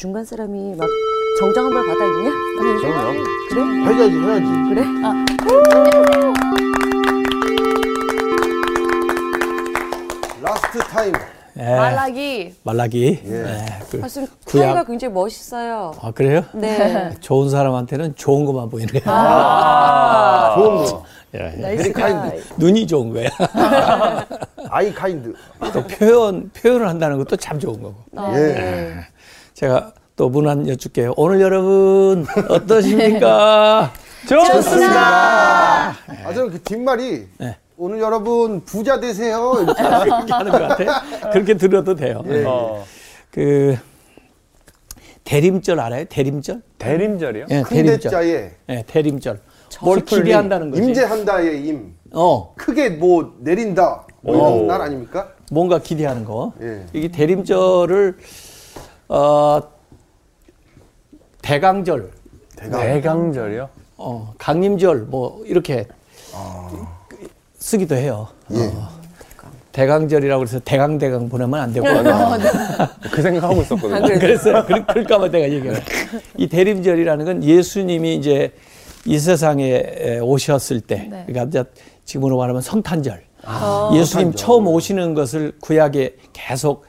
중간 사람이 막 정장 한벌 받아 입냐? 그럼요. 그래? 해야지 해야지. 그래? Last time. 예, 말라기. 말라기. 예. 예, 그, 말씀 구약. 타이가 굉장히 멋있어요. 아 그래요? 네. 좋은 사람한테는 좋은 것만 보이는 거야. 아. 좋은 거. 예, 예. Nice guy. 눈이 좋은 거야. Eye kind. 또 표현 표현을 한다는 것도 참 좋은 거고. 아, 예. 네. 제가 또 문안 여쭐게요. 오늘 여러분 어떠십니까? 좋습니다. 아 저는 그 뒷말이 네. 오늘 여러분 부자 되세요. 이렇게. 하는 것 같아. 그렇게 들어도 돼요. 예. 어, 그 대림절 알아요? 대림절? 대림절이요? 예, 큰 대림절. 대자에 예, 대림절. 뭘 기대한다는 거지? 임재한다의 임. 어, 크게 뭐 내린다. 뭐 오. 이런 날 아닙니까? 뭔가 기대하는 거. 예. 이게 대림절을 어 대강절, 대강. 대강절이요? 어 강림절 뭐 이렇게 쓰기도 해요. 예. 어, 대강절이라고 해서 대강대강 보내면 안 되고. 그 생각하고 있었거든요. 그러- 그럴까봐 내가 얘기해요. 이 대림절이라는 건 예수님이 이제 이 세상에 에, 오셨을 때, 네. 그러니까 이제 지금으로 말하면 성탄절. 아. 예수님 성탄절. 처음 오시는 것을 구약에 계속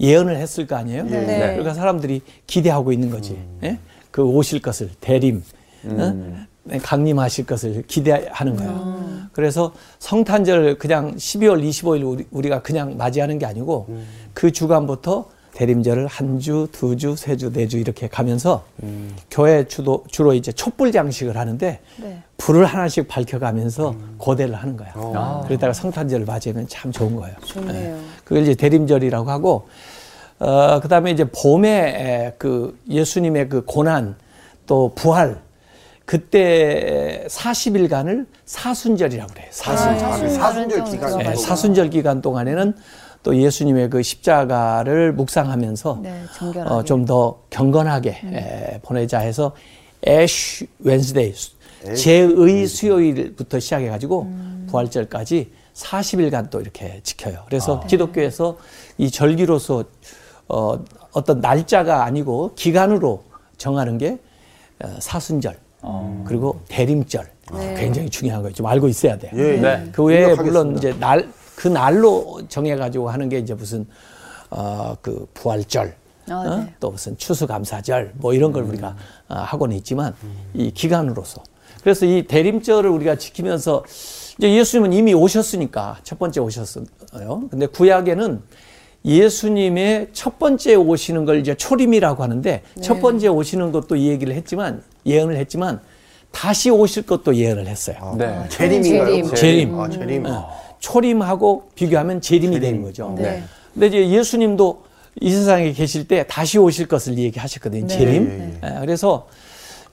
예언을 했을 거 아니에요. 네. 네. 그러니까 사람들이 기대하고 있는 거지. 예? 그 오실 것을 대림, 어? 강림하실 것을 기대하는 거예요. 그래서 성탄절 그냥 12월 25일 우리, 우리 가 그냥 맞이하는 게 아니고 그 주간부터 대림절을 한 주, 두 주, 세 주, 네 주 이렇게 가면서 교회 주도 주로 이제 촛불 장식을 하는데 네. 불을 하나씩 밝혀가면서 고대를 하는 거야. 아. 그러다가 성탄절을 맞이하면 참 좋은 거예요. 좋네요. 그걸 이제 대림절이라고 하고 어 그 다음에 이제 봄에 에, 그 예수님의 그 고난 또 부활 그때 40일간을 사순절이라고 그래요. 사순절. 아, 그 사순절 기간. 예, 사순절 기간 동안에는 또 예수님의 그 십자가를 묵상하면서 네. 어, 좀 더 경건하게 에, 보내자 해서 애쉬 웬스데이 제의 수요일부터 시작해 가지고 부활절까지 40일간 또 이렇게 지켜요. 그래서 기독교에서 이 절기로서 어, 어떤 날짜가 아니고 기간으로 정하는 게 어, 사순절 그리고 대림절 굉장히 중요한 거예요. 좀 알고 있어야 돼요. 예. 네. 그 외에. 물론 이제 날 그 날로 정해 가지고 하는 게 이제 무슨 어 그 부활절 아, 어? 네. 또 무슨 추수감사절 뭐 이런 걸 우리가 어, 하고는 있지만 이 기간으로서 그래서 이 대림절을 우리가 지키면서 이제 예수님은 이미 오셨으니까 첫 번째 오셨어요. 근데 구약에는 예수님의 첫 번째 오시는 걸 이제 초림이라고 하는데 첫 번째 오시는 것도 이 얘기를 했지만 예언을 했지만 다시 오실 것도 예언을 했어요. 네. 재림인가요? 재림. 재림. 아, 재림. 초림하고 비교하면 재림이 되는 거죠. 네. 근데 이제 예수님도 이 세상에 계실 때 다시 오실 것을 얘기하셨거든요. 네. 재림. 예, 그래서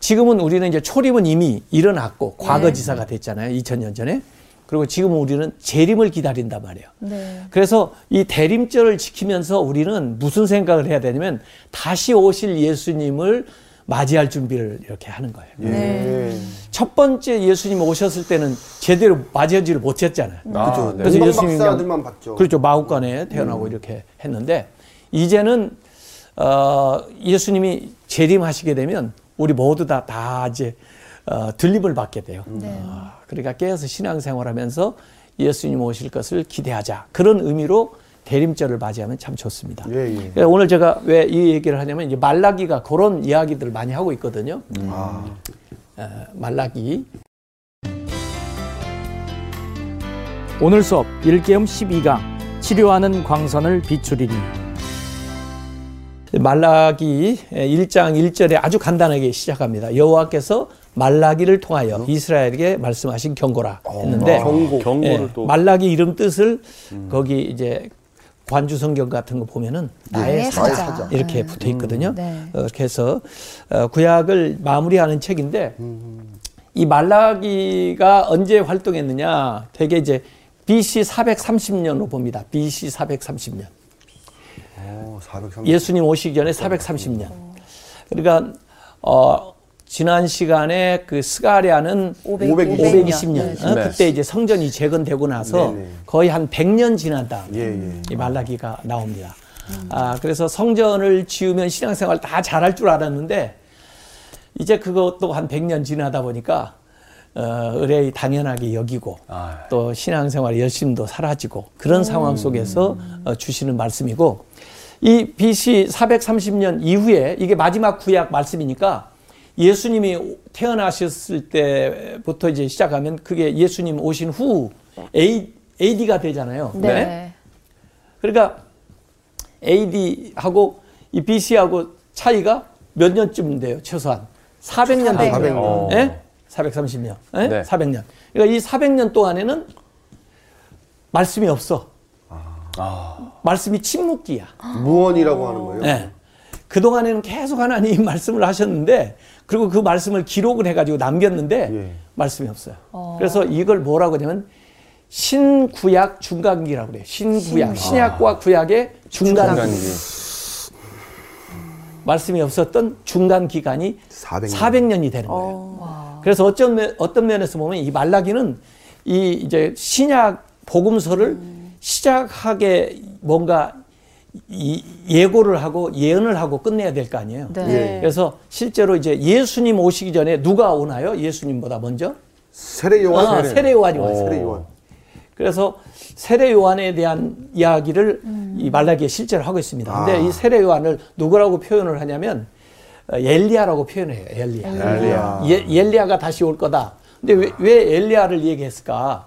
지금은 우리는 이제 초림은 이미 일어났고 과거지사가 됐잖아요. 2000년 전에. 그리고 지금 우리는 재림을 기다린단 말이에요. 네. 그래서 이 대림절을 지키면서 우리는 무슨 생각을 해야 되냐면 다시 오실 예수님을 맞이할 준비를 이렇게 하는 거예요. 예. 첫 번째 예수님 오셨을 때는 제대로 맞이하지를 못했잖아요. 아, 그죠. 네. 그래서 그냥- 박사들만 봤죠. 그렇죠. 마국간에 태어나고 이렇게 했는데 이제는 어, 예수님이 재림하시게 되면 우리 모두 다, 다 이제 어, 들림을 받게 돼요. 네. 아, 그러니까 깨어서 신앙생활하면서 예수님 오실 것을 기대하자. 그런 의미로 대림절을 맞이하면 참 좋습니다. 예, 예. 그러니까 오늘 제가 왜 이 얘기를 하냐면 이제 말라기가 그런 이야기들을 많이 하고 있거든요. 아, 어, 말라기 오늘 수업 1계음 12강 치료하는 광선을 비추리니 말라기 1장 1절에 아주 간단하게 시작합니다. 여호와께서 말라기를 통하여 이스라엘에게 말씀하신 경고라 했는데 경고. 경고를 예, 또 말라기 이름 뜻을 거기 이제 관주 성경 같은 거 보면은 나의 나의 사자, 사자. 이렇게 붙어 있거든요. 네. 어, 해서 어, 구약을 마무리하는 책인데 이 말라기가 언제 활동했느냐? 되게 이제 BC 430년으로 봅니다. BC 430년. 어, 430. 예수님 오시기 전에 430년. 그러니까 어 지난 시간에 그 스가랴는 520 520년. 어, 네. 그때 이제 성전이 재건되고 나서 네네. 거의 한 100년 지난 다음 예, 예. 이 말라기가 나옵니다. 아, 그래서 성전을 지으면 신앙생활 다 잘할 줄 알았는데 이제 그것도 한 100년 지나다 보니까 어, 의뢰이 당연하게 여기고 아. 또 신앙생활 열심도 사라지고 그런 상황 속에서 어, 주시는 말씀이고 이 BC 430년 이후에 이게 마지막 구약 말씀이니까 예수님이 태어나셨을 때부터 이제 시작하면 그게 예수님 오신 후 A, AD가 되잖아요. 네. 그러니까 AD하고 이 BC하고 차이가 몇 년쯤 돼요? 최소한 400년 400 되죠. 400년. 어. 예? 430년. 예? 네. 400년. 그러니까 이 400년 동안에는 말씀이 없어. 아. 말씀이 침묵기야. 무언이라고 하는 거예요. 예. 그동안에는 계속 하나님 말씀을 하셨는데 그리고 그 말씀을 기록을 해가지고 남겼는데 예. 말씀이 없어요. 그래서 이걸 뭐라고 하냐면 신구약 중간기라고 그래요. 신구약. 신 약과 구약의 중간기. 중간기. 말씀이 없었던 중간 기간이 400년. 400년. 이 되는 거예요. 그래서 어떤 면, 어떤 면에서 보면 이 말라기는 이 이제 신약 복음서를 시작하게 뭔가 이 예고를 하고 예언을 하고 끝내야 될 거 아니에요. 네. 그래서 실제로 이제 예수님 오시기 전에 누가 오나요? 예수님보다 먼저? 세례 요한. 아, 세례 요한이 와요. 세례 요한. 그래서 세례 요한에 대한 이야기를 이 말라기에 실제로 하고 있습니다. 근데 아. 이 세례 요한을 누구라고 표현을 하냐면 어, 엘리야라고 표현해요. 엘리야. 엘리야. 예, 엘리야가 다시 올 거다. 근데 왜, 왜 엘리야를 얘기했을까?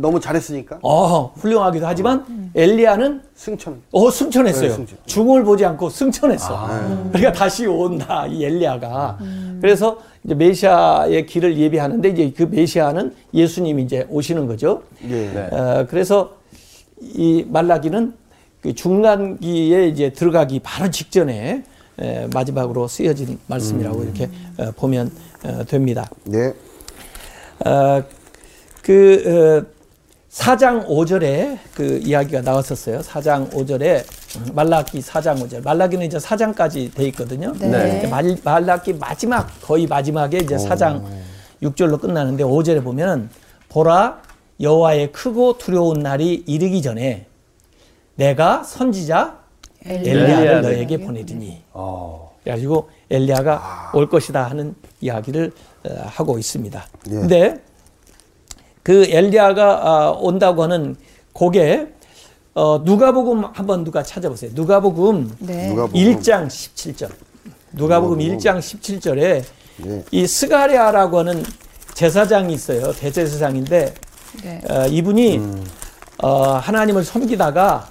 너무 잘했으니까 어, 훌륭하기도 하지만 엘리야는 승천. 어 승천했어요. 네, 승천. 죽음을 보지 않고 승천했어. 그러니까 다시 온다 이 엘리야가. 그래서 이제 메시아의 길을 예비하는데 이제 그 메시아는 예수님이 이제 오시는 거죠. 예. 네. 어, 그래서 이 말라기는 그 중간기에 이제 들어가기 바로 직전에 에, 마지막으로 쓰여진 말씀이라고 이렇게 어, 보면 어, 됩니다. 네. 어, 그 어, 4장 5절에 그 이야기가 나왔었어요. 4장 5절에 말라기 4장 5절. 말라기는 이제 4장까지 돼 있거든요. 네. 이제 말, 말라기 마지막 거의 마지막에 이제 4장 6절로 끝나는데 5절에 보면 보라 여호와의 크고 두려운 날이 이르기 전에 내가 선지자 엘리야를 너에게 보내리니. 어. 그래가지고 엘리야가 올 것이다 하는 이야기를 어, 하고 있습니다. 예. 근데 그 엘리야가 아, 온다고 하는 곡에 어, 누가복음 한번 누가 찾아보세요. 누가복음 네. 누가복음. 1장 17절. 누가복음 누가복음. 1장 17절에 예. 이 스가랴라고 하는 제사장이 있어요. 대제사장인데 네. 어, 이분이 어, 하나님을 섬기다가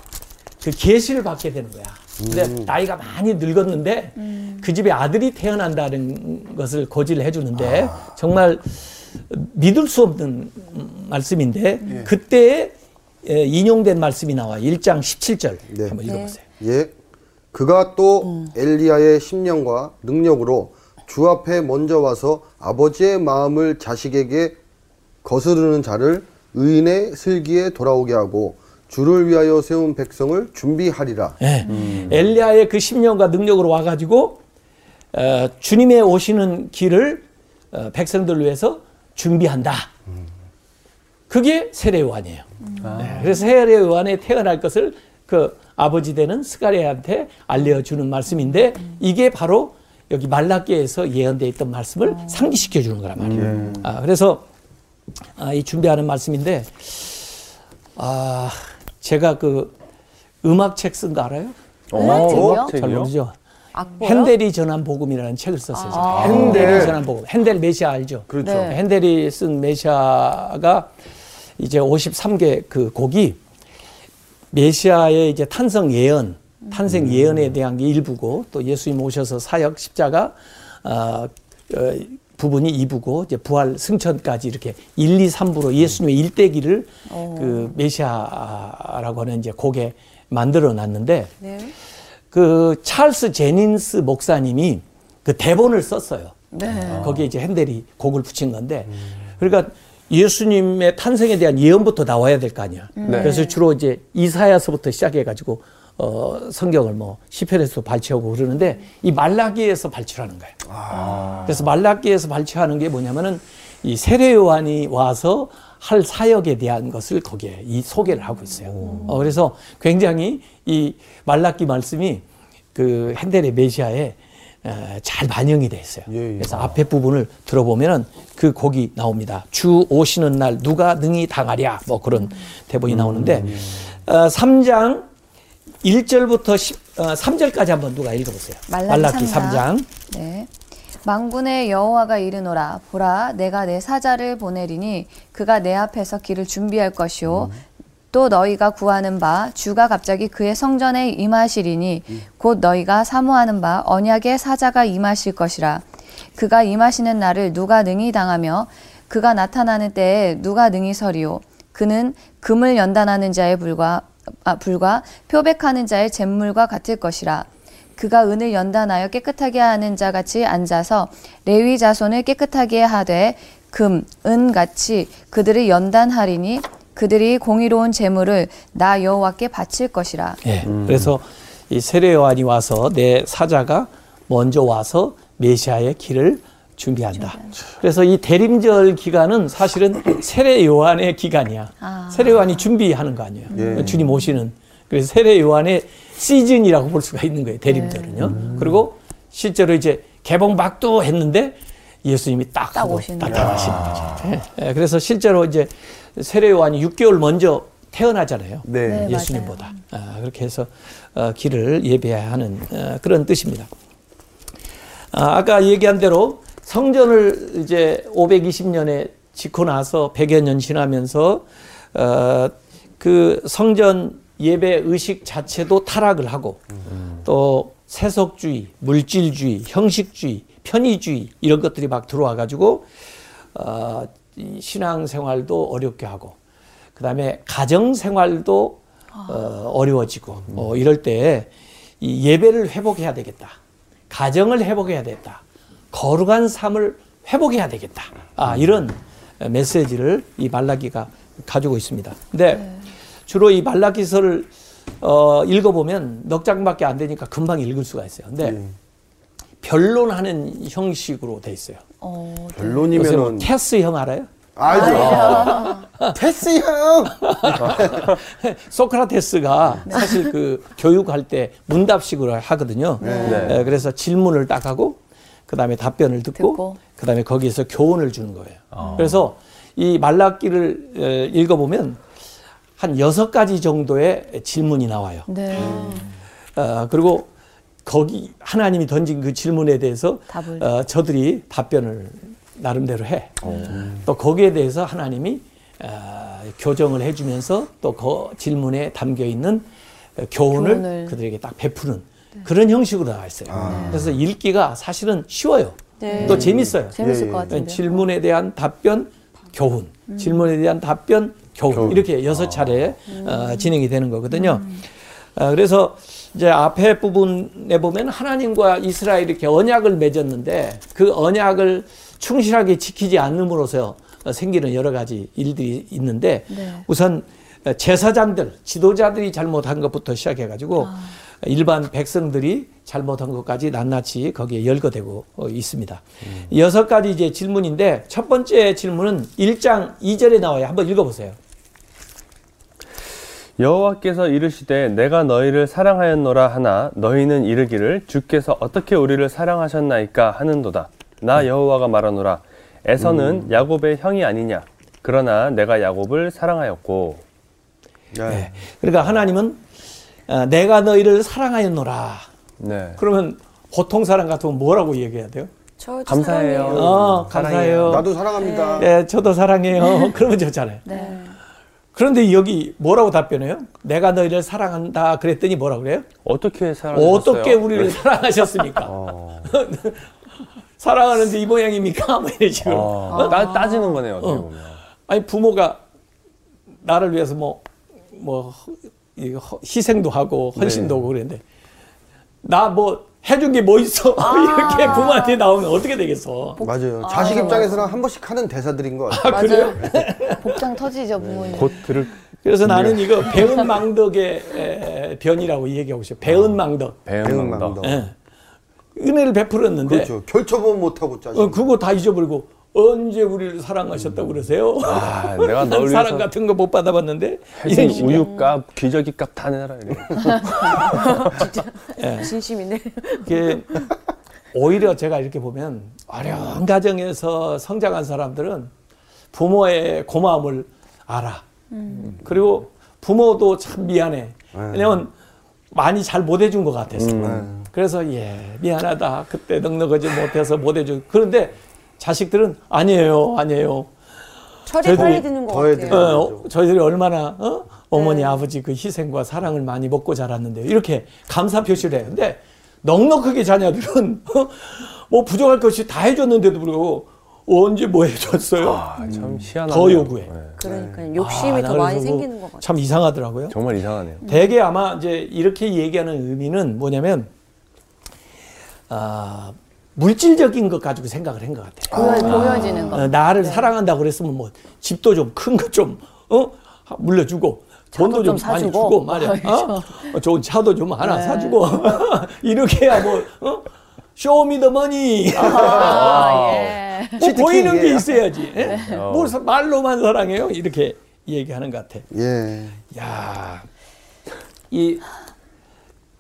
그 계시를 받게 되는 거야. 근데 나이가 많이 늙었는데 그 집에 아들이 태어난다는 것을 고지를 해주는데 정말 믿을 수 없는 말씀인데 그때 인용된 말씀이 나와 1장 17절 네. 한번 읽어보세요. 예. 그가 또 엘리야의 심령과 능력으로 주 앞에 먼저 와서 아버지의 마음을 자식에게 거스르는 자를 의인의 슬기에 돌아오게 하고 주를 위하여 세운 백성을 준비하리라. 예. 엘리야의 그 심령과 능력으로 와가지고 어, 주님의 오시는 길을 어, 백성들 위해서 준비한다. 그게 세례 요한이에요. 네, 그래서 세례 요한에 태어날 것을 그 아버지 되는 스가랴한테 알려주는 말씀인데 이게 바로 여기 말라기에서 예언되어 있던 말씀을 상기시켜 주는 거란 말이에요. 아, 그래서 아, 이 준비하는 말씀인데 아, 제가 그 음악 책 쓴 거 알아요? 음악 책이요? 어, 잘? 모르죠. 악보요? 핸델이 전한 복음이라는 책을 썼어요. 아. 핸델이 핸델. 전한 복음. 핸델 메시아 알죠? 그렇죠. 네. 핸델이 쓴 메시아가 이제 53개 그 곡이 메시아의 이제 탄성 예언, 탄생 예언에 대한 게 일부고 또 예수님 오셔서 사역 십자가 어, 어, 부분이 2부고 이제 부활 승천까지 이렇게 1, 2, 3부로 예수님의 일대기를 그 메시아라고 하는 이제 곡에 만들어 놨는데 네. 그 찰스 제닌스 목사님이 그 대본을 썼어요. 네. 거기에 이제 핸델이 곡을 붙인 건데, 그러니까 예수님의 탄생에 대한 예언부터 나와야 될 거 아니야. 네. 그래서 주로 이제 이사야서부터 시작해가지고 어, 성경을 뭐 시편에서 발췌하고 그러는데 이 말라기에서 발췌하는 거예요. 그래서 말라기에서 발췌하는 게 뭐냐면은 이 세례 요한이 와서 할 사역에 대한 것을 거기에 이 소개를 하고 있어요. 어, 그래서 굉장히 이 말라기 말씀이 그 핸델의 메시아에 어, 잘 반영이 돼 있어요. 예, 예. 그래서 앞에 부분을 들어보면은 그 곡이 나옵니다. 주 오시는 날 누가 능히 당하랴 뭐 그런 대본이 나오는데 어, 3장 1절부터 10, 어, 3절까지 한번 누가 읽어보세요. 말라기 3장. 3장. 네. 망군의 여호와가 이르노라 보라 내가 내 사자를 보내리니 그가 내 앞에서 길을 준비할 것이요. 또 너희가 구하는 바 주가 갑자기 그의 성전에 임하시리니 곧 너희가 사모하는 바 언약의 사자가 임하실 것이라. 그가 임하시는 날을 누가 능히 당하며 그가 나타나는 때에 누가 능히 서리요? 그는 금을 연단하는 자의 불과 아, 불과 표백하는 자의 잿물과 같을 것이라 그가 은을 연단하여 깨끗하게 하는 자 같이 앉아서 레위 자손을 깨끗하게 하되 금, 은 같이 그들을 연단하리니 그들이 공의로운 재물을 나 여호와께 바칠 것이라. 예. 그래서 이 세례 요한이 와서 내 사자가 먼저 와서 메시아의 길을 준비한다. 그래서 이 대림절 기간은 사실은 세례 요한의 기간이야. 아. 세례 요한이 준비하는 거 아니에요. 예. 주님 오시는. 그래서 세례 요한의 시즌이라고 볼 수가 있는 거예요. 대림절은요. 그리고 실제로 이제 개봉 막도 했는데 예수님이 딱, 딱 오시는 나타나시는 거죠. 예. 예. 그래서 실제로 이제 세례 요한이 6개월 먼저 태어나잖아요. 네. 네. 예수님보다 아, 그렇게 해서 어, 길을 예배해야 하는 어, 그런 뜻입니다. 아, 아까 얘기한 대로 성전을 이제 520년에 짓고 나서 100여 년 지나면서 어, 그 성전 예배 의식 자체도 타락을 하고 또 세속주의, 물질주의, 형식주의, 편의주의 이런 것들이 막 들어와 가지고 어, 이 신앙생활도 어렵게 하고 그다음에 가정 생활도 어, 어려워지고 뭐 이럴 때 이 예배를 회복해야 되겠다. 가정을 회복해야 되겠다. 거룩한 삶을 회복해야 되겠다. 아, 이런 메시지를 이 말라기가 가지고 있습니다. 근데 주로 이 말라기서를 어, 읽어보면 넉 장밖에 안 되니까 금방 읽을 수가 있어요. 근데 예. 변론하는 형식으로 돼 있어요. 어, 요새 뭐 변론이면은 테스 형 알아요? 알죠. 패스 형. 소크라테스가 사실 그 교육할 때 문답식으로 하거든요. 네. 에, 그래서 질문을 딱 하고 그다음에 답변을 듣고, 듣고. 그다음에 거기에서 교훈을 주는 거예요. 그래서 이 말라기를 에, 읽어보면 한 여섯 가지 정도의 질문이 나와요. 네. 어, 그리고 거기 하나님이 던진 그 질문에 대해서 답을. 어, 저들이 답변을 나름대로 해. 또 거기에 대해서 하나님이 어, 교정을 해주면서 또 그 질문에 담겨 있는 어, 교훈을, 교훈을. 그들에게 딱 베푸는 그런 형식으로 나와 있어요. 그래서 읽기가 사실은 쉬워요. 네. 또 재밌어요. 재밌을 예, 것 예. 같은데. 질문에 대한 답변 교훈, 질문에 대한 답변 교훈, 교훈. 이렇게 여섯 차례 어, 진행이 되는 거거든요. 어, 그래서 이제 앞에 부분에 보면 하나님과 이스라엘이 이렇게 언약을 맺었는데 그 언약을 충실하게 지키지 않음으로써 어, 생기는 여러 가지 일들이 있는데 네. 우선 제사장들, 지도자들이 잘못한 것부터 시작해가지고 일반 백성들이 잘못한 것까지 낱낱이 거기에 열거되고 어, 있습니다. 여섯 가지 이제 질문인데 첫 번째 질문은 1장 2절에 나와요. 한번 읽어보세요. 여호와께서 이르시되 내가 너희를 사랑하였노라 하나 너희는 이르기를 주께서 어떻게 우리를 사랑하셨나이까 하는도다. 나 여호와가 말하노라 에서는 야곱의 형이 아니냐. 그러나 내가 야곱을 사랑하였고 네. 네. 그러니까 하나님은 어, 내가 너희를 사랑하였노라. 네. 그러면 보통 사람 같으면 뭐라고 얘기해야 돼요? 저 감사해요. 사랑해요. 어, 감사해요. 나도 사랑합니다. 네, 저도 사랑해요. 그러면 좋잖아요. 네. 그런데 여기 뭐라고 답변해요? 내가 너희를 사랑한다 그랬더니 뭐라 그래요? 어떻게 사랑하셨어요? 어떻게 우리를 사랑하셨습니까? 어, 사랑하는데 이 모양입니까? 뭐 이런 식으로. 어, 따, 따지는 거네요. 어떻게 어. 보면. 아니 부모가 나를 위해서 뭐 뭐 희생도 하고 헌신도 네. 하고 그랬는데 나 뭐 해준 게 뭐 있어 이렇게 부모한테 나오면 어떻게 되겠어? 맞아요. 자식 입장에서는 한 번씩 하는 대사들인 것 같아요. 아, 그래요? 복장 터지죠 부모님. 곧 들을 그래서 나는 이거 배은 망덕의 에, 변이라고 얘기하고 싶어요. 배은 망덕. 배은망덕. 배은망덕. 예. 은혜를 베풀었는데 그렇죠. 결처분 못하고 짜증. 어, 그거 다 잊어버리고 언제 우리를 사랑하셨다고 그러세요? 아, 내가 난널 사랑 위해서 같은 거 못 받아봤는데 이런 우유값, 기저귀값 다 내라 이래. 진심이네. 이게 오히려 제가 이렇게 보면 어려운 가정에서 성장한 사람들은 부모의 고마움을 알아. 그리고 부모도 참 미안해. 왜냐면 많이 잘 못 해준 것 같아서. 그래서 예 미안하다. 그때 넉넉하지 못해서 못 해준. 그런데 자식들은 아니에요, 아니에요. 철이 저희들이 빨리 드는 것 같아요. 어, 저희들이 얼마나 어? 어머니 네. 아버지 그 희생과 사랑을 많이 먹고 자랐는데 이렇게 감사 표시를 해요. 근데 넉넉하게 자녀들은 어? 뭐 부족할 것이 다 해줬는데도 불구하고 언제 뭐 해줬어요? 아, 참 희한하네요. 더 요구해. 네. 그러니까 욕심이 아, 더나 많이 그래서 생기는 것 같아요. 참 이상하더라고요. 정말 이상하네요. 대개 아마 이제 이렇게 얘기하는 의미는 뭐냐면 아, 물질적인 것 가지고 생각을 한 것 같아요. 보여, 보여지는 거. 어, 나를 사랑한다고 그랬으면 뭐 집도 좀 큰 거 좀 어? 물려주고 돈도 좀, 좀 많이 사주고. 주고 말이야. 어? 어, 좋은 차도 좀 하나 사주고 이렇게 해야 뭐 어? 쇼미더머니 아, 예. 뭐 보이는 게. 있어야지. 예? 뭘 사- 말로만 사랑해요? 이렇게 얘기하는 것 같아. 예. 야, 이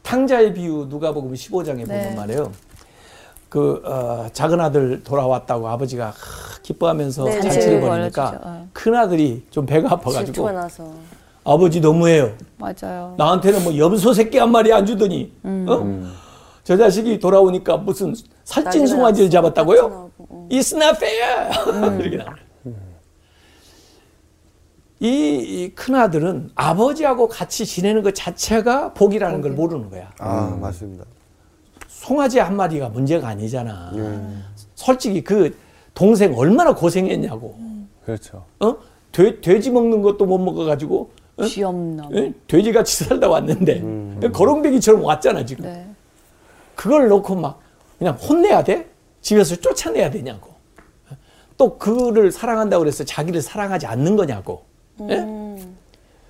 탕자의 비유 누가복음 15장에 보면 네. 말이에요. 그 어, 작은 아들 돌아왔다고 아버지가 하, 기뻐하면서 네, 잔치를 네. 벌이니까. 어. 큰 아들이 좀 배가 아파가지고 나서. 아버지 너무해요. 맞아요. 나한테는 뭐 염소 새끼 한 마리 안 주더니 어? 저 자식이 돌아오니까 무슨 살찐 송아지를. 잡았다고요? 어. It's not fair. 이렇게 나와요. 이, 이 큰아들은 아버지하고 같이 지내는 것 자체가 복이라는 걸 모르는 거야. 아, 맞습니다. 송아지 한 마리가 문제가 아니잖아. 예. 솔직히 그 동생 얼마나 고생했냐고. 그렇죠. 어? 돼, 돼지 먹는 것도 못 먹어가지고 어? 귀엽나. 예? 돼지같이 살다 왔는데 거렁뱅이처럼 왔잖아 지금. 네. 그걸 놓고 막 그냥 혼내야 돼? 집에서 쫓아내야 되냐고. 또 그를 사랑한다고 그래서 자기를 사랑하지 않는 거냐고. 예? 음.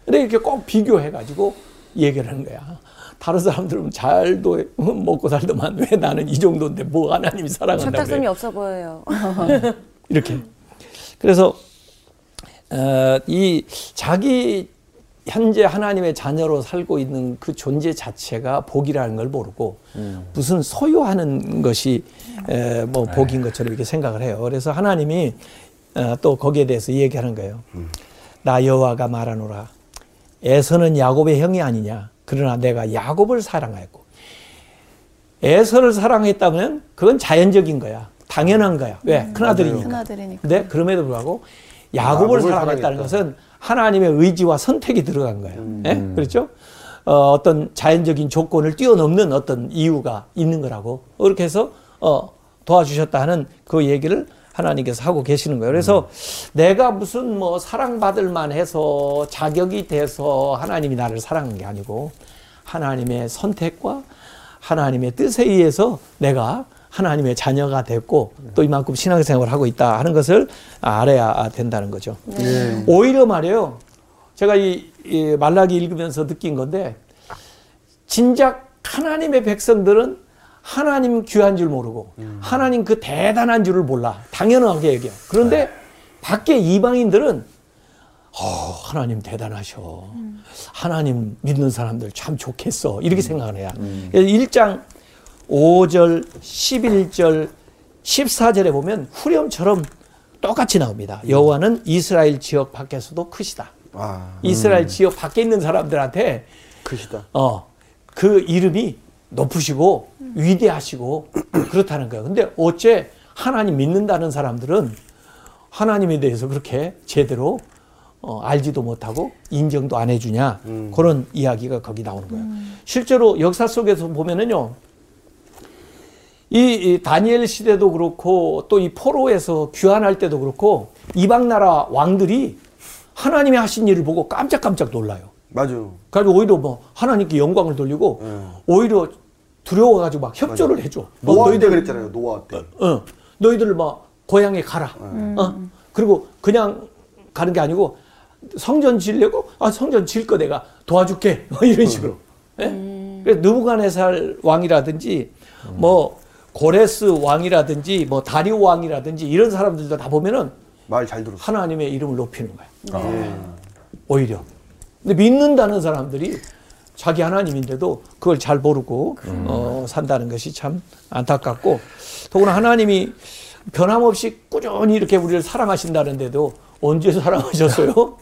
근데 이렇게 꼭 비교해가지고 얘기를 하는 거야. 다른 사람들은 잘도 해, 먹고 살더만 왜 나는 이 정도인데 뭐 하나님이 사랑한다고 철딱선이 그래. 없어 보여요. 이렇게. 그래서 어, 이 자기 현재 하나님의 자녀로 살고 있는 그 존재 자체가 복이라는 걸 모르고 무슨 소유하는 것이 에, 뭐 복인 것처럼 이렇게 생각을 해요. 그래서 하나님이 어, 또 거기에 대해서 얘기하는 거예요. 나 여호와가 말하노라. 에서는 야곱의 형이 아니냐. 그러나 내가 야곱을 사랑하였고 에서를 사랑했다면 그건 자연적인 거야. 당연한 거야. 왜? 큰아들이니까. 큰아들이니까. 근데 그럼에도 불구하고 야곱을 야곱을 사랑했다는 사랑했다. 것은 하나님의 의지와 선택이 들어간 거예요. 예? 그렇죠? 어, 떤 자연적인 조건을 뛰어넘는 어떤 이유가 있는 거라고. 그렇게 해서 어, 도와주셨다 하는 그 얘기를 하나님께서 하고 계시는 거예요. 그래서 내가 무슨 뭐 사랑받을 만해서 자격이 돼서 하나님이 나를 사랑한 게 아니고 하나님의 선택과 하나님의 뜻에 의해서 내가 하나님의 자녀가 됐고 또 이만큼 신앙생활을 하고 있다 하는 것을 알아야 된다는 거죠. 예. 오히려 말이에요. 제가 이, 이 말라기 읽으면서 느낀 건데 진작 하나님의 백성들은 하나님 귀한 줄 모르고 하나님 그 대단한 줄을 몰라 당연하게 얘기해요. 그런데 밖에 이방인들은 어, 하나님 대단하셔. 하나님 믿는 사람들 참 좋겠어. 이렇게 생각을 해요. 그래서 1장 5절, 11절, 14절에 보면 후렴처럼 똑같이 나옵니다. 여호와는 이스라엘 지역 밖에서도 크시다. 아, 이스라엘 지역 밖에 있는 사람들한테 크시다. 어, 그 이름이 높으시고 위대하시고 그렇다는 거예요. 근데 어째 하나님 믿는다는 사람들은 하나님에 대해서 그렇게 제대로 어, 알지도 못하고 인정도 안 해주냐 그런 이야기가 거기 나오는 거예요. 실제로 역사 속에서 보면은요. 이, 이 다니엘 시대도 그렇고 또 이 포로에서 귀환할 때도 그렇고 이방 나라 왕들이 하나님이 하신 일을 보고 깜짝깜짝 놀라요. 맞아요. 그래가지고 오히려 뭐 하나님께 영광을 돌리고 오히려 두려워가지고 막 협조를 해줘. 어, 노아 때 너희들, 그랬잖아요. 노아 때. 어, 너희들 막 고향에 가라. 어? 그리고 그냥 가는 게 아니고 성전 지려고 아 성전 질 거 내가 도와줄게 뭐 이런 식으로. 예? 그래서 느부갓네살 왕이라든지 뭐 고레스 왕이라든지 뭐 다리오 왕이라든지 이런 사람들도 다 보면은 말 잘 들었어. 하나님의 이름을 높이는 거야. 오히려. 근데 믿는다는 사람들이 자기 하나님인데도 그걸 잘 모르고 어, 산다는 것이 참 안타깝고 더구나 하나님이 변함없이 꾸준히 이렇게 우리를 사랑하신다는데도 언제 사랑하셨어요?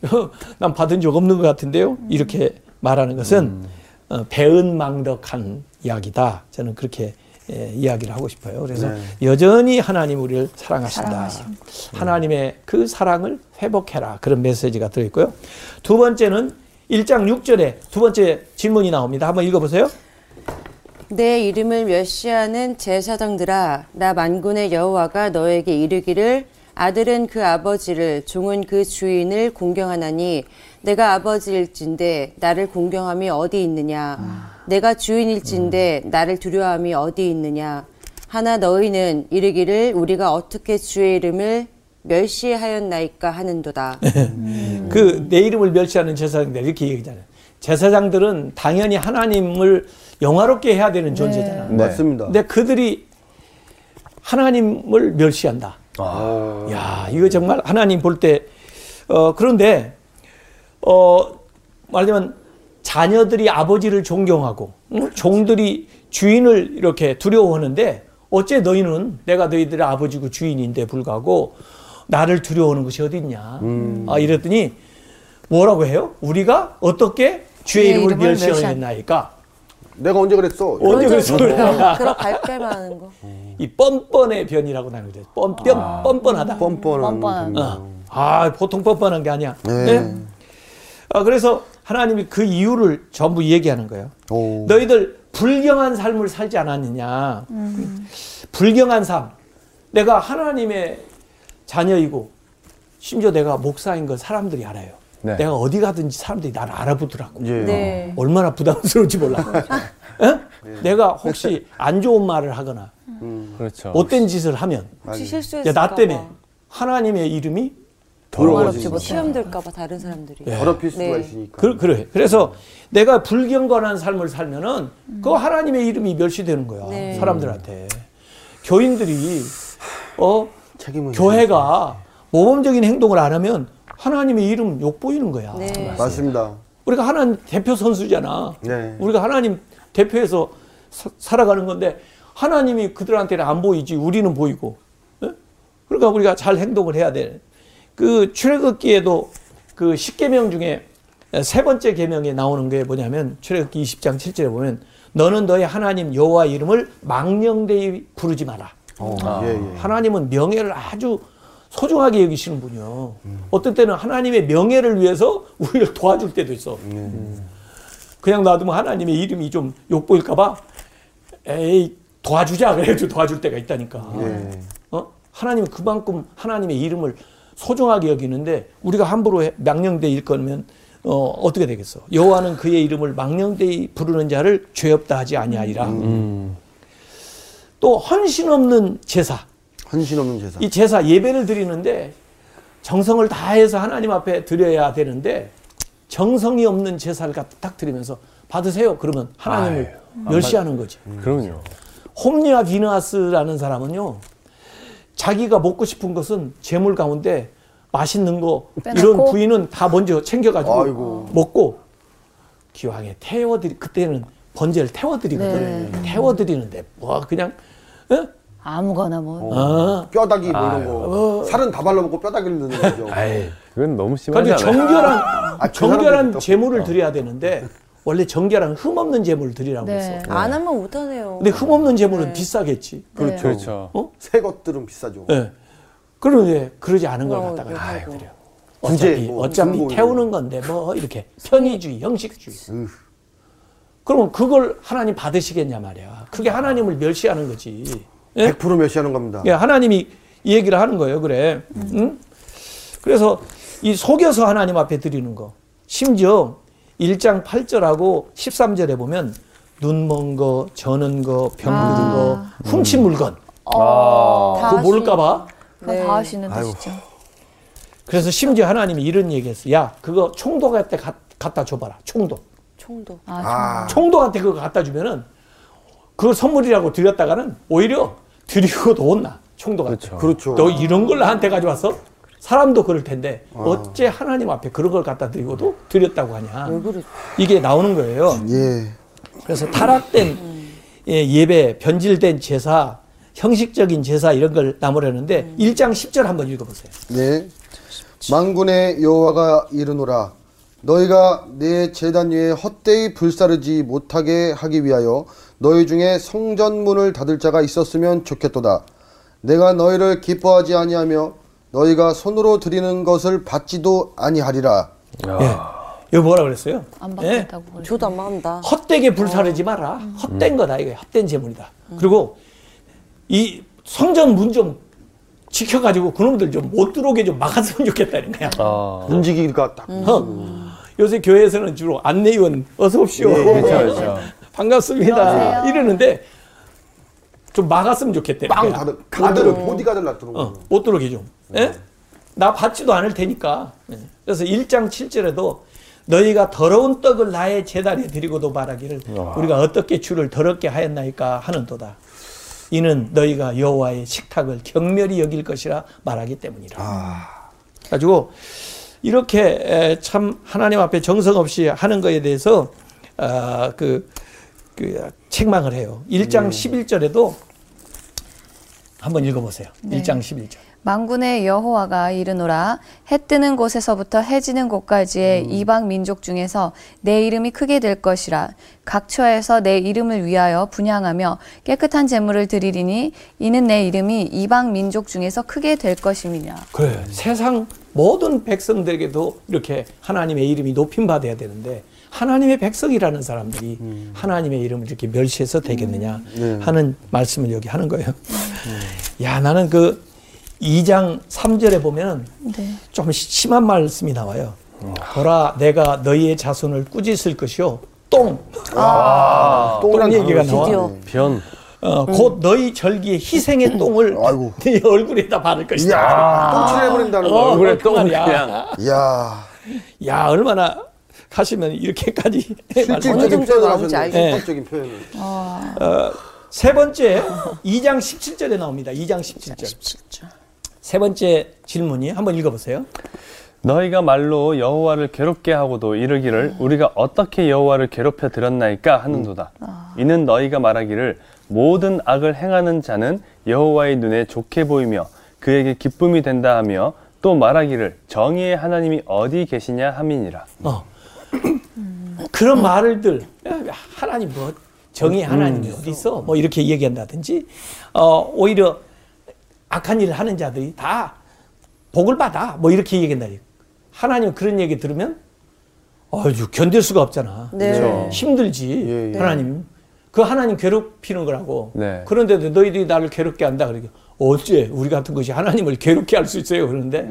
난 받은 적 없는 것 같은데요. 이렇게 말하는 것은 어, 배은망덕한 이야기다. 저는 그렇게 예, 이야기를 하고 싶어요. 그래서 네. 여전히 하나님 우리를 사랑하신다. 사랑하심. 하나님의 그 사랑을 회복해라. 그런 메시지가 들어있고요. 두 번째는 1장 6절에 두 번째 질문이 나옵니다. 한번 읽어보세요. 내 이름을 멸시하는 제사장들아 나 만군의 여호와가 너에게 이르기를 아들은 그 아버지를 종은 그 주인을 공경하나니 내가 아버지일진데 나를 공경함이 어디 있느냐? 내가 주인일진데 나를 두려워함이 어디 있느냐? 하나 너희는 이르기를 우리가 어떻게 주의 이름을 멸시하였나이까 하는도다 그 내 이름을 멸시하는 제사장들 이렇게 얘기잖아요. 제사장들은 당연히 하나님을 영화롭게 해야 되는 존재잖아. 네. 맞습니다. 근데 그들이 하나님을 멸시한다. 아. 야, 이거 정말 하나님 볼 때, 어, 그런데, 어, 말하자면 자녀들이 아버지를 존경하고, 응? 종들이 주인을 이렇게 두려워하는데, 어째 너희는 내가 너희들의 아버지고 주인인데 불구하고 나를 두려워하는 것이 어디 있냐. 아, 이랬더니 뭐라고 해요? 우리가 어떻게 주의 이름을 멸시하였나이까? 내가 언제 그랬어? 언제 그랬어? 그런 갈대만 하는 거 이 뻔뻔의 변이라고 나는 거죠. 뻔뻔, 뻔뻔하다. 뻔뻔한. 뻔뻔한. 분이요. 어. 아, 보통 뻔뻔한 게 아니야. 네. 네? 아, 그래서 하나님이 그 이유를 전부 얘기하는 거예요. 오. 너희들 불경한 삶을 살지 않았느냐. 불경한 삶. 내가 하나님의 자녀이고, 심지어 내가 목사인 걸 사람들이 알아요. 네. 내가 어디 가든지 사람들이 나를 알아보더라고. 예. 네. 얼마나 부담스러운지 몰라. 어? 내가 혹시 안 좋은 말을 하거나, 그렇죠. 못된 짓을 하면, 혹시 야, 실수했을까 나 때문에 하나님의 이름이 더러워지지 더러워지니까. 시험 들까봐 다른 사람들이 더럽힐 수가 네. 있으니까. 그, 그래. 그래서 내가 불경건한 삶을 살면은 그 하나님의 이름이 멸시되는 거야. 네. 사람들한테. 교인들이 어 교회가 모범적인 행동을 안 하면 하나님의 이름 욕 보이는 거야. 네. 맞습니다. 우리가 하나님 대표 선수잖아. 네. 우리가 하나님 대표해서 사- 살아가는 건데 하나님이 그들한테는 안 보이지 우리는 보이고. 예? 그러니까 우리가 잘 행동을 해야 돼. 그 출애굽기에도 그 십계명 중에 세 번째 계명에 나오는 게 뭐냐면 출애굽기 20장 7절에 보면 너는 너의 하나님 여호와 이름을 망령되이 부르지 마라. 어, 예, 예. 하나님은 명예를 아주 소중하게 여기시는 분이요. 어떤 때는 하나님의 명예를 위해서 우리를 도와줄 때도 있어. 그냥 놔두면 하나님의 이름이 좀 욕보일까봐 에이 도와주자 그래가지고 도와줄 때가 있다니까. 예. 어? 하나님은 그만큼 하나님의 이름을 소중하게 여기는데 우리가 함부로 해- 망령되이 거면 어, 어떻게 되겠어? 여호와는 그의 이름을 망령되이 부르는 자를 죄 없다 하지 아니하리라. 음. 또 헌신 없는 제사. 헌신 없는 제사. 이 제사 예배를 드리는데 정성을 다해서 하나님 앞에 드려야 되는데 정성이 없는 제사를 갖다 딱 드리면서 받으세요. 그러면 하나님을 멸시하는 거지. 그럼요. 홈리와 비나스라는 사람은요. 자기가 먹고 싶은 것은 재물 가운데 맛있는 거 빼놓고? 이런 부위는 다 먼저 챙겨가지고 아이고. 먹고 기왕에 태워드리 그때는 번제를 태워드리거든. 태워드리는데 뭐 그냥 어? 아무거나 뭐. 아. 뼈다귀 뭐 이런 거. 살은 다 발라먹고 뼈다귀를 넣는 거죠. 아이, 그건 너무 심하지 않아요? 정결한 아, 그 정결한 또- 제물을 드려야 되는데 원래 정결한 흠 없는 제물을 드리라고 네. 했어. 안 하면 못 하네요 근데 흠 없는 제물은 비싸겠지. 그렇죠. 그렇죠. 어? 새 것들은 비싸죠. 예. 그런데 그러지 않은 걸 그럼 갖다가. 구제, 어차피 뭐, 어차피 태우는 건데 뭐 이렇게 편의주의, 형식주의. 으. 그러면 그걸 하나님 받으시겠냐 말이야. 그게 하나님을 멸시하는 거지. 예? 100% 멸시하는 겁니다. 예, 하나님이 이 얘기를 하는 거예요. 그래. 응? 그래서 이 속여서 하나님 앞에 드리는 거. 심지어 1장 8절하고 13절에 보면 눈먼 거, 저는 거, 병 묻은 거, 훔친 물건. 어, 다 그거 모를까봐. 그거 네. 다 아이고. 진짜. 그래서 심지어 하나님이 이런 얘기했어. 야, 그거 총독한테 가- 갖다 줘봐라. 총독. 총도 아, 아, 총독 한테 그거 갖다 주면은 그걸 선물이라고 드렸다가는 오히려 드리고도 혼나 총도가 그렇죠. 그렇죠. 너 이런 걸 나한테 가져왔어? 사람도 그럴 텐데 어째 하나님 앞에 그런 걸 갖다 드리고도 드렸다고 하냐 이게 나오는 거예요. 예. 그래서 타락된 예, 예배, 변질된 제사, 형식적인 제사 이런 걸 나무라는데 일 1장 10절 한번 읽어보세요. 네. 만군의 여호와가 이르노라 너희가 내 제단 위에 헛되이 불사르지 못하게 하기 위하여 너희 중에 성전문을 닫을 자가 있었으면 좋겠도다. 내가 너희를 기뻐하지 아니하며 너희가 손으로 드리는 것을 받지도 아니하리라. 예. 이거 뭐라 그랬어요? 안 예? 받겠다고 그래. 저도 안 망한다. 헛되게 불사르지 마라. 헛된 거다 이거 헛된 재물이다. 그리고 이 성전 문 좀 지켜가지고 그놈들 좀 못 들어오게 좀 막았으면 좋겠다는 거야. 아, 움직이기가 딱. 어. 요새 교회에서는 주로 안내위원 어서 오십시오. 그렇죠, 그렇죠. 반갑습니다. 안녕하세요. 이러는데 좀 막았으면 좋겠대. 빵 닫을 가드를 보디가드를 놔두는 어. 못 들어오게 좀. 예? 나 받지도 않을 테니까. 예. 그래서 1장 7절에도 너희가 더러운 떡을 나의 제단에 드리고도 말하기를 우리가 어떻게 주를 더럽게 하였나이까 하는도다. 이는 너희가 여호와의 식탁을 경멸히 여길 것이라 말하기 때문이라. 가지고 이렇게 에, 참 하나님 앞에 정성 없이 하는 거에 대해서 아, 그, 그 책망을 해요. 1장 11절에도 한번 읽어보세요. 네. 1장 11절. 만군의 여호와가 이르노라 해 뜨는 곳에서부터 해 지는 곳까지의 이방 민족 중에서 내 이름이 크게 될 것이라. 각 처에서 내 이름을 위하여 분양하며 깨끗한 제물을 드리리니 이는 내 이름이 이방 민족 중에서 크게 될 것임이냐. 그래. 세상 모든 백성들에게도 이렇게 하나님의 이름이 높임 받아야 되는데 하나님의 백성이라는 사람들이 하나님의 이름을 이렇게 멸시해서 되겠느냐 하는 말씀을 여기 하는 거예요. 야, 나는 그 2장 3절에 보면 네. 좀 심한 말씀이 나와요. 보라, 내가 너희의 자손을 꾸짖을 것이요. 똥. 똥이란 똥 얘기가 나와. 변. 어, 곧 너희 절기에 희생의 똥을 아이고. 네 얼굴에다 바를 것이다. 이야, 똥칠해 버린다는 어, 거. 얼굴에 똥을 야. 그냥. 이야. 야 얼마나 하시면 이렇게까지 실질적인 표현을 나오는지 하셨네. 알겠다. 실질적인 표현을. 어, 세 번째 2장 17절에 나옵니다. 2장 17절. 세 번째 질문이 한번 읽어보세요. 너희가 말로 여호와를 괴롭게 하고도 이르기를 우리가 어떻게 여호와를 괴롭혀 드렸나이까 하는도다. 이는 너희가 말하기를 모든 악을 행하는 자는 여호와의 눈에 좋게 보이며 그에게 기쁨이 된다 하며 또 말하기를 정의의 하나님이 어디 계시냐 함이니라. 어. 그런 말을들 하나님 뭐 정의 하나님이 어디 있어? 뭐 이렇게 얘기한다든지 어, 오히려 악한 일을 하는 자들이 다 복을 받아 뭐 이렇게 얘기한다. 하나님 그런 얘기 들으면 아주 견딜 수가 없잖아. 네. 그렇죠. 힘들지 예, 예. 하나님. 그 하나님 괴롭히는 거라고. 네. 그런데도 너희들이 나를 괴롭게 한다 그러니까 어째 우리 같은 것이 하나님을 괴롭게 할 수 있어요 그러는데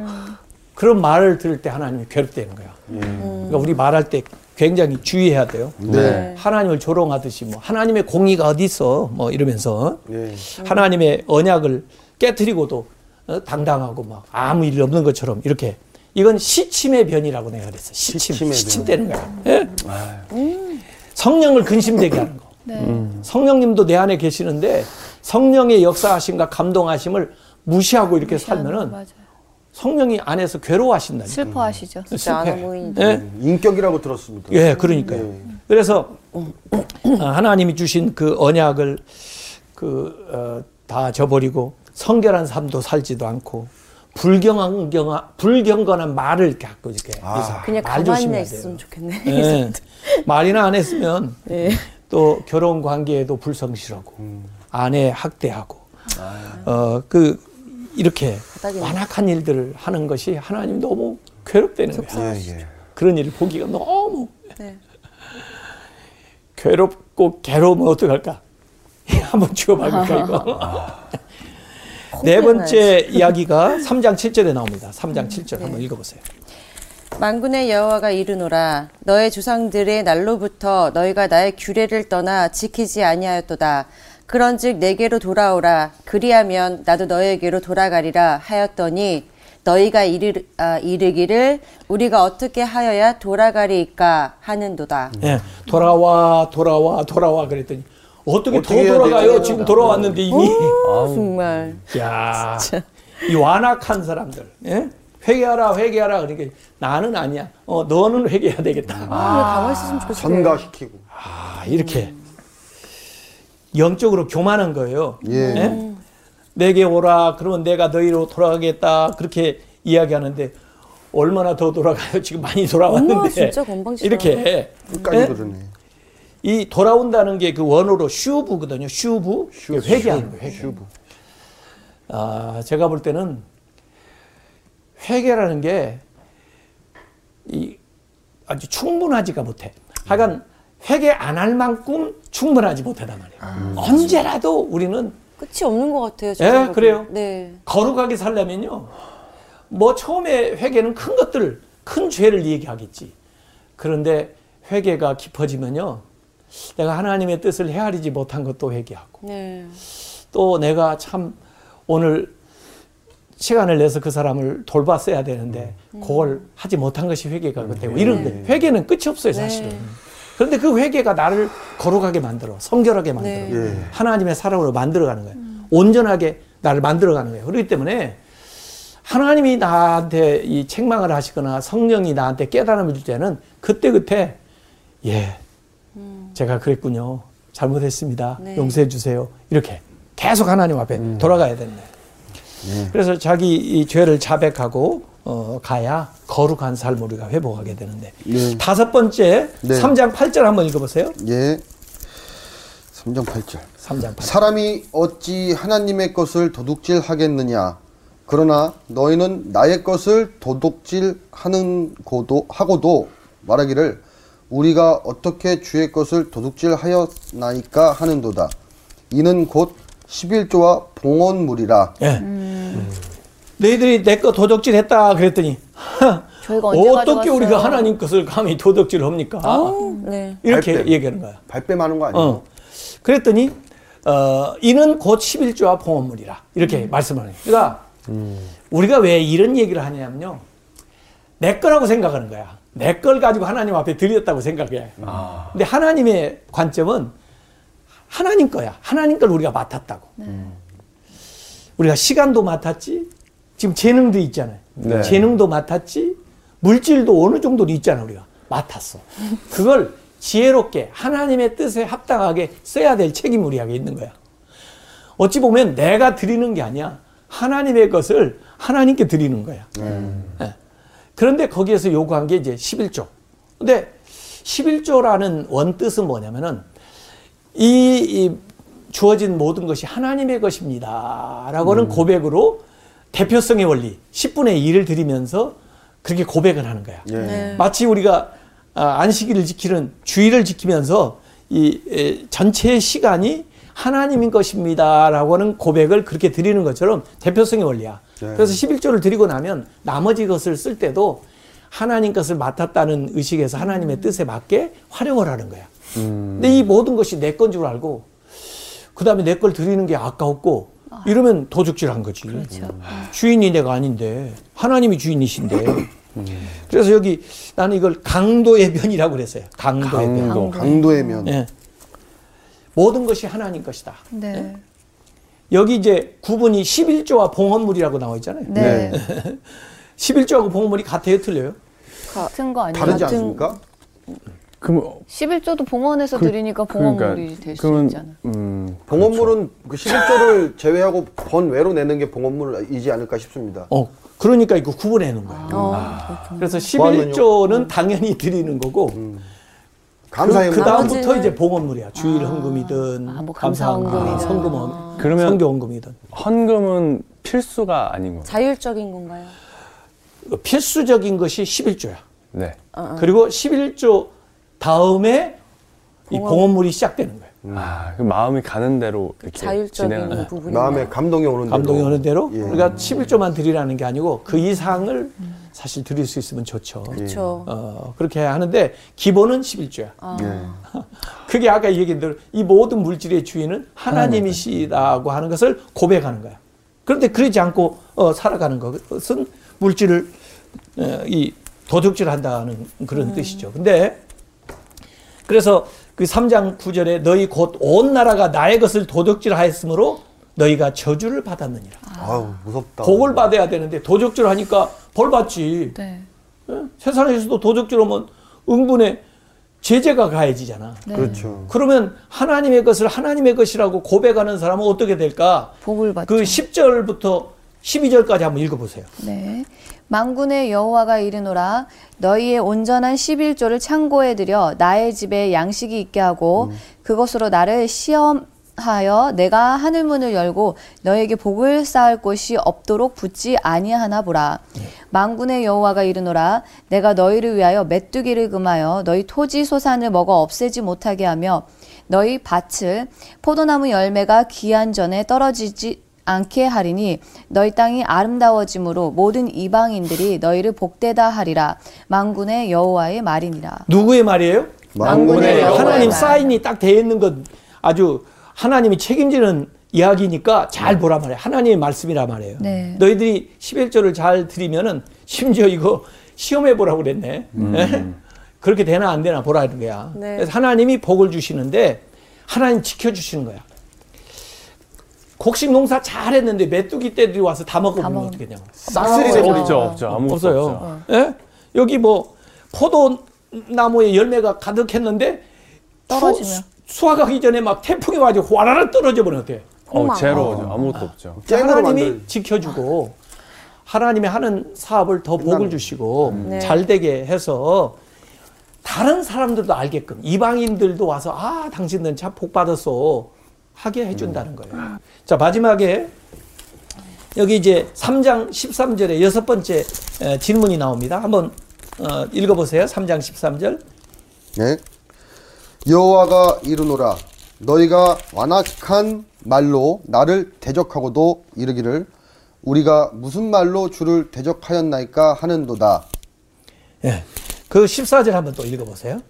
그런 말을 들을 때 하나님이 괴롭다는 거야. 그러니까 우리 말할 때 굉장히 주의해야 돼요. 네. 하나님을 조롱하듯이 뭐 하나님의 공의가 어디 있어 뭐 이러면서 예. 하나님의 언약을 깨뜨리고도 어, 당당하고 막 아무 일 없는 것처럼 이렇게 이건 시침의 변이라고 내가 그랬어. 시침, 시침되는 거야. 예? 성령을 근심되게 하는 거. 네. 성령님도 내 안에 계시는데 성령의 역사하심과 감동하심을 무시하고 이렇게 살면은 맞아요. 성령이 안에서 괴로워하신다니까. 슬퍼하시죠. 실패. 보이는데. 예? 인격이라고 들었습니다. 예, 그러니까요. 그래서 아, 하나님이 주신 그 언약을 그, 어, 다 저버리고 성결한 삶도 살지도 않고 불경한 불경건한 말을 갖고 이렇게 아. 그냥 말 가만히 조심해야 있으면 좋겠네. 예. 말이나 안 했으면 예. 또 결혼 관계에도 불성실하고 아내 학대하고 어그 이렇게. 완악한 일들을 하는 것이 하나님 너무 괴롭다는 거야. 예, 예. 그런 일을 보기가 너무 네. 괴롭고 괴로우면 어떡할까? 한번 죽어봐볼까 이거. 네 번째 이야기가 3장 7절에 나옵니다. 3장 7절 한번 읽어보세요. 만군의 여호와가 이르노라 너의 조상들의 날로부터 너희가 나의 규례를 떠나 지키지 아니하였도다. 그런즉 내게로 돌아오라. 그리하면 나도 너에게로 돌아가리라 하였더니 너희가 이르, 아, 이르기를 우리가 어떻게 하여야 돌아가리이까 하는도다. 예, 돌아와 돌아와 돌아와 그랬더니 어떻게, 어떻게 더 돌아가요? 지금 돌아왔는데 이미. 어, 정말. 야, 이 완악한 사람들, 예? 회개하라, 회개하라. 그러니까 나는 아니야. 어, 너는 회개해야 되겠다. 아, 왜 가만히 있었으면 좋겠어요. 전가시키고. 아, 이렇게 영적으로 교만한 거예요. 예. 내게 오라. 그러면 내가 너희로 돌아가겠다. 그렇게 이야기하는데 얼마나 더 돌아가요? 지금 많이 돌아왔는데. 건방지다. 이렇게 끝까지 예? 그러네. 이 돌아온다는 게 그 원어로 슈브거든요. 슈브. 회개하는 거예요. 회개. 아, 제가 볼 때는 회개라는 게 이 아주 충분하지가 못해. 하여간 회개 안 할 만큼 충분하지 못하단 말이에요. 언제라도 우리는 끝이 없는 것 같아요. 예. 그래요? 네. 거룩하게 살려면요. 뭐 처음에 회개는 큰 것들, 큰 죄를 얘기하겠지. 그런데 회개가 깊어지면요. 내가 하나님의 뜻을 헤아리지 못한 것도 회개하고 네. 또 내가 참 오늘 시간을 내서 그 사람을 돌봤어야 되는데 그걸 하지 못한 것이 회개가 되고. 이런 거 회개는 끝이 없어요 사실은. 네. 그런데 그 회개가 나를 거룩하게 만들어 성결하게 만들어 네. 예. 하나님의 사람으로 만들어가는 거예요. 온전하게 나를 만들어가는 거예요. 그렇기 때문에 하나님이 나한테 이 책망을 하시거나 성령이 나한테 깨달음을 줄 때는 그때 그때 예 제가 그랬군요 잘못했습니다 네. 용서해 주세요 이렇게 계속 하나님 앞에 돌아가야 된다. 그래서 자기 이 죄를 자백하고 어, 가야 거룩한 삶을 우리가 회복하게 되는데 네. 다섯 번째 네. 삼 3장 8절 한번 읽어보세요. 예. 3장 8절. 3장 8절. 사람이 어찌 하나님의 것을 도둑질 하겠느냐? 그러나 너희는 나의 것을 도둑질 하는 고도 하고도 말하기를 우리가 어떻게 주의 것을 도둑질 하였나이까 하는도다. 이는 곧 11조와 봉헌물이라. 예. 너희들이 내 거 도둑질 했다 그랬더니 저희가 언제 어떻게? 우리가 하나님 것을 감히 도둑질 합니까? 네. 이렇게 발뺌. 얘기하는 거야. 발뺌하는 거 아니에요? 어. 그랬더니 어, 이는 곧 11조와 봉헌물이라 이렇게 말씀하는 거예요. 그러니까 우리가 왜 이런 얘기를 하냐면요. 내 거라고 생각하는 거야. 내 걸 가지고 하나님 앞에 드렸다고 생각해. 근데 하나님의 관점은 하나님 거야. 하나님 걸 우리가 맡았다고. 우리가 시간도 맡았지. 지금 재능도 있잖아요. 네. 재능도 맡았지. 물질도 어느 정도 있잖아, 우리가. 맡았어. 그걸 지혜롭게 하나님의 뜻에 합당하게 써야 될 책임이 우리에게 있는 거야. 어찌 보면 내가 드리는 게 아니야. 하나님의 것을 하나님께 드리는 거야. 예. 그런데 거기에서 요구한 게 이제 11조. 근데 11조라는 원뜻은 뭐냐면은 이, 이 주어진 모든 것이 하나님의 것입니다. 라고는 고백으로 대표성의 원리, 10분의 1을 드리면서 그렇게 고백을 하는 거야. 예. 네. 마치 우리가 아, 안식일을 지키는 주의를 지키면서 이 에, 전체의 시간이 하나님인 것입니다라고는 고백을 그렇게 드리는 것처럼 대표성의 원리야. 네. 그래서 11조를 드리고 나면 나머지 것을 쓸 때도 하나님 것을 맡았다는 의식에서 하나님의 뜻에 맞게 활용을 하는 거야. 근데 이 모든 것이 내 건 줄 알고 그다음에 내 걸 드리는 게 아까웠고 이러면 도둑질한 거지. 그렇죠. 주인이 내가 아닌데 하나님이 주인이신데. 그래서 여기 나는 이걸 강도의 면이라고 그랬어요. 강도의 면. 강도. 강도의 면. 예. 모든 것이 하나님 것이다. 네. 여기 이제 구분이 11조와 봉헌물이라고 나와 있잖아요. 네. 11조하고 봉헌물이 같아요, 틀려요? 같은 거 아니에요? 다르지 같은- 않습니까? 그럼 11조도 봉헌해서 그- 드리니까 봉헌물이 될수 그러면, 있잖아. 음, 봉헌물은 그 11조를 제외하고 번 외로 내는 게 봉헌물이지 않을까 싶습니다. 어, 그러니까 이거 구분해 놓은 거예요. 어, 그래서 구하면요? 11조는 당연히 드리는 거고 감사의 그. 다음부터 나머지는- 이제 봉헌물이야. 주일 헌금이든 아, 뭐 감사 헌금이든 헌금이든. 성금 아. 헌 그러면- 성교 헌금이든 헌금은 필수가 아닌 거예요. 자율적인 건가요? 필수적인 것이 11조야. 네. 그리고 11조 다음에 이 봉헌- 봉헌물이 시작되는 거예요. 아, 그 마음이 가는 대로 이렇게 자율적인 진행하는. 부분이 마음에 감동이 오는 대로. 감동이 오는 대로. 예. 그러니까 11조만 드리라는 게 아니고 그 이상을 사실 드릴 수 있으면 좋죠. 그렇죠. 어, 그렇게 하는데 기본은 11조야. 예. 그게 아까 얘기한 대로 이 모든 물질의 주인은 하나님이시라고 하는 것을 고백하는 거야. 그런데 그러지 않고 어, 살아가는 것은 물질을 어, 이 도둑질한다는 그런 뜻이죠. 근데 그래서 그 3장 9절에 너희 곧 온 나라가 나의 것을 도적질하였으므로 너희가 저주를 받았느니라. 아우 무섭다. 복을 받아야 되는데 도적질 하니까 벌 받지. 네. 예? 세상에서도 도적질하면 응분에 제재가 가해지잖아. 네. 그렇죠. 그러면 하나님의 것을 하나님의 것이라고 고백하는 사람은 어떻게 될까? 복을 받죠. 그 10절부터 12절까지 한번 읽어보세요. 네. 만군의 여호와가 이르노라 너희의 온전한 11조를 창고에 들여 나의 집에 양식이 있게 하고 그것으로 나를 시험 하여 내가 하늘 문을 열고 너에게 복을 쌓을 곳이 없도록 붙지 아니하나 보라 만군의 여호와가 이르노라 내가 너희를 위하여 메뚜기를 금하여 너희 토지 소산을 먹어 없애지 못하게 하며 너희 밭을 포도나무 열매가 기한 전에 떨어지지 않게 하리니 너희 땅이 아름다워짐으로 모든 이방인들이 너희를 복되다 하리라 만군의 여호와의 말이니라. 누구의 말이에요? 만군의 여호와의 하나님 말. 사인이 딱 돼 있는 건 아주 하나님이 책임지는 이야기니까 잘 보라 말이에요. 하나님의 말씀이라 말이에요. 네. 너희들이 11조를 잘 드리면은 심지어 이거 시험해 보라고 그랬네. 예? 그렇게 되나 안 되나 보라는 거야. 네. 그래서 하나님이 복을 주시는데 하나님 지켜 주시는 거야. 곡식 농사 잘 했는데 메뚜기 떼들이 와서 다 먹어보면 먹- 어떻게 되냐. 싹쓸이 없죠. 돼버리죠. 없죠, 없죠. 아무것도 없어요. 없죠. 예? 여기 뭐 포도나무에 열매가 가득했는데 떨어지면. 수, 수확하기 전에 막 태풍이 와가지고 화라락 떨어져 버리면 어때? 어, 제로죠. 아무것도 없죠. 쨍으로 하나님이 만들- 지켜주고 하나님이 하는 사업을 더 복을 주시고 네. 잘 되게 해서 다른 사람들도 알게끔 이방인들도 와서 아 당신들은 참 복 받았어 하게 해준다는 거예요. 자 마지막에 여기 이제 3장 13절에 여섯 번째 에, 질문이 나옵니다. 한번 어, 읽어보세요. 3장 13절. 네. 여호와가 이르노라 너희가 완악한 말로 나를 대적하고도 이르기를 우리가 무슨 말로 주를 대적하였나이까 하는도다. 예. 그 14절 한번 또 읽어 보세요.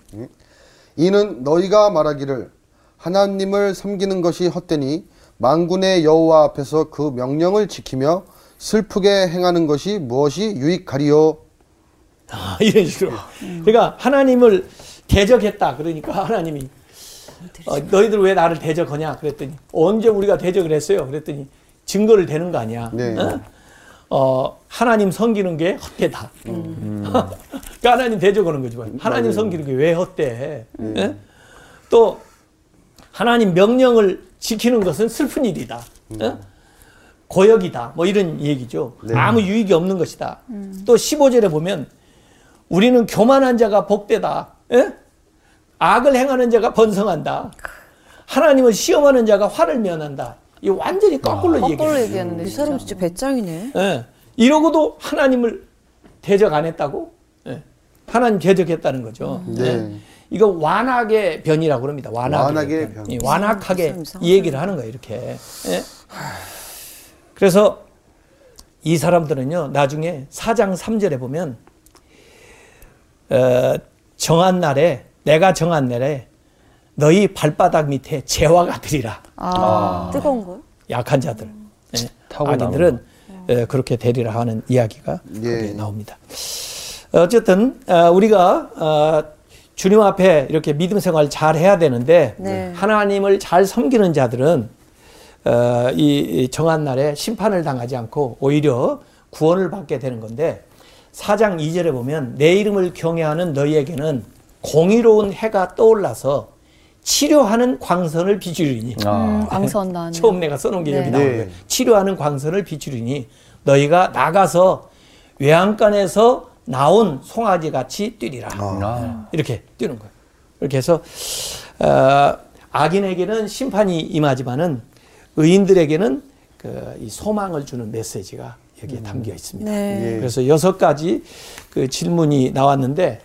이는 너희가 말하기를 하나님을 섬기는 것이 헛되니 만군의 여호와 앞에서 그 명령을 지키며 슬프게 행하는 것이 무엇이 유익하리요? 아, 이런 식으로. 그러니까 하나님을 대적했다. 그러니까 하나님이 어, 너희들 왜 나를 대적하냐? 그랬더니 언제 우리가 대적을 했어요? 그랬더니 증거를 대는 거 아니야. 네. 어? 어, 하나님 섬기는 게 헛되다. 그러니까 하나님 대적하는 거지. 뭐. 하나님 섬기는 게 왜 헛돼? 예? 또 하나님 명령을 지키는 것은 슬픈 일이다. 예? 고역이다. 뭐 이런 얘기죠. 아무 유익이 없는 것이다. 또 15절에 보면 우리는 교만한 자가 복되다. 예? 악을 행하는 자가 번성한다. 하나님을 시험하는 자가 화를 면한다. 이 완전히 거꾸로 얘기해요. 얘기하는데 이 사람 진짜 배짱이네. 예. 이러고도 하나님을 대적 안 했다고? 예. 하나님 대적했다는 거죠. 네. 예. 이거 완악의 변이라고 그럽니다. 완악의, 완악의 변. 변. 이 완악하게. 이 얘기를 하는 거예요. 이렇게. 예. 그래서 이 사람들은요. 나중에 4장 3절에 보면 어, 정한 날에 내가 정한 날에 너희 발바닥 밑에 재화가 되리라. 아, 뜨거운 거요? 약한 자들, 예. 타고 악인들은 예, 그렇게 되리라 하는 이야기가 예. 거기에 나옵니다. 어쨌든 어, 우리가 어, 주님 앞에 이렇게 믿음 생활 잘 해야 되는데 네. 하나님을 잘 섬기는 자들은 어, 이, 이 정한 날에 심판을 당하지 않고 오히려 구원을 받게 되는 건데 4장 2절에 보면 내 이름을 경외하는 너희에게는 공의로운 해가 떠올라서 치료하는 광선을 비추리니 음, 아, 광선 나왔네요. 처음 내가 써놓은 게 여기 네. 나오는 네. 거예요. 치료하는 광선을 비추리니 너희가 나가서 외양간에서 나온 송아지 같이 뛰리라. 아. 이렇게 뛰는 거예요. 이렇게 해서 어, 악인에게는 심판이 임하지만은 의인들에게는 그 이 소망을 주는 메시지가 여기에 담겨 있습니다. 네. 예. 그래서 여섯 가지 그 질문이 나왔는데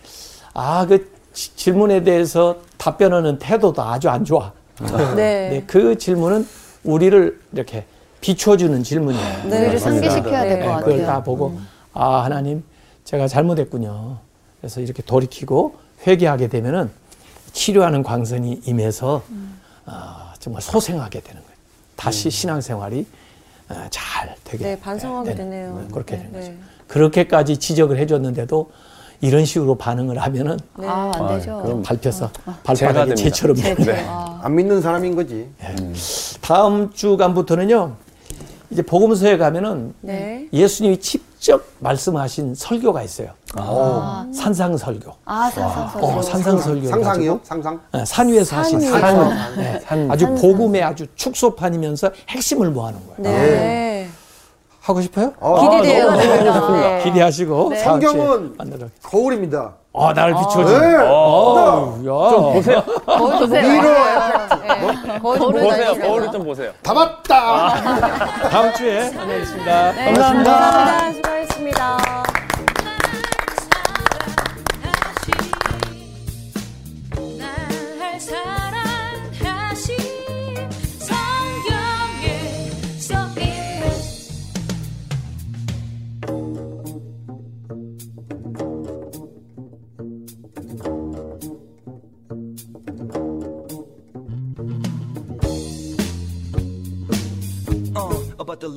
아 그 질문에 대해서 답변하는 태도도 아주 안 좋아. 네. 네, 그 질문은 우리를 이렇게 비춰주는 질문이에요. 네. 우리를 상기시켜야 될 네, 것 그걸 같아요. 다 보고 아 하나님 제가 잘못했군요. 그래서 이렇게 돌이키고 회개하게 되면은 치료하는 광선이 임해서 아, 정말 소생하게 되는 거예요. 다시 신앙생활이 아, 잘 되게 네, 반성하게 되는, 되네요. 네, 그렇게 네, 되는 거죠. 네. 그렇게까지 지적을 해줬는데도 이런 식으로 반응을 하면은 아, 안 되죠. 그럼 밟혀서 제가 발바닥에. 채처럼 네. 안 믿는 사람인 거지. 다음 주간부터는요. 이제 복음서에 가면은 네. 예수님이 직접 말씀하신 설교가 있어요. 산상 설교. 아, 산상 설교. 어, 산상 설교. 상상이요? 상상? 산 위에서 하신 산 산. 위에서. 네. 산. 아주 복음의 아주 축소판이면서 핵심을 모아는 거예요. 네. 하고 싶어요? 어, 기대돼요. 너무, 너무 저희가. 좋습니다. 네. 기대하시고 성경은 만나러. 거울입니다. 아, 나를 비춰줘. 네. 어, 야. 좀 보세요. 거울 보세요. 위로 거울 좀 보세요. 보세요. 거울을 좀 보세요. 다 봤다. 다음 주에 만나겠습니다. 네, 감사합니다. 수고하셨습니다.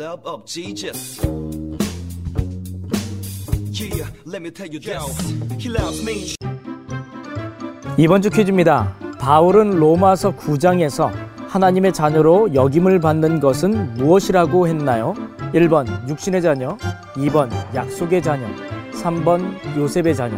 Love of Jesus. Yeah, let me tell you this. He loves me. 이번 주 퀴즈입니다. 바울은 로마서 9장에서 하나님의 자녀로 역임을 받는 것은 무엇이라고 했나요? 1번 육신의 자녀, 2번 약속의 자녀, 3번 요셉의 자녀.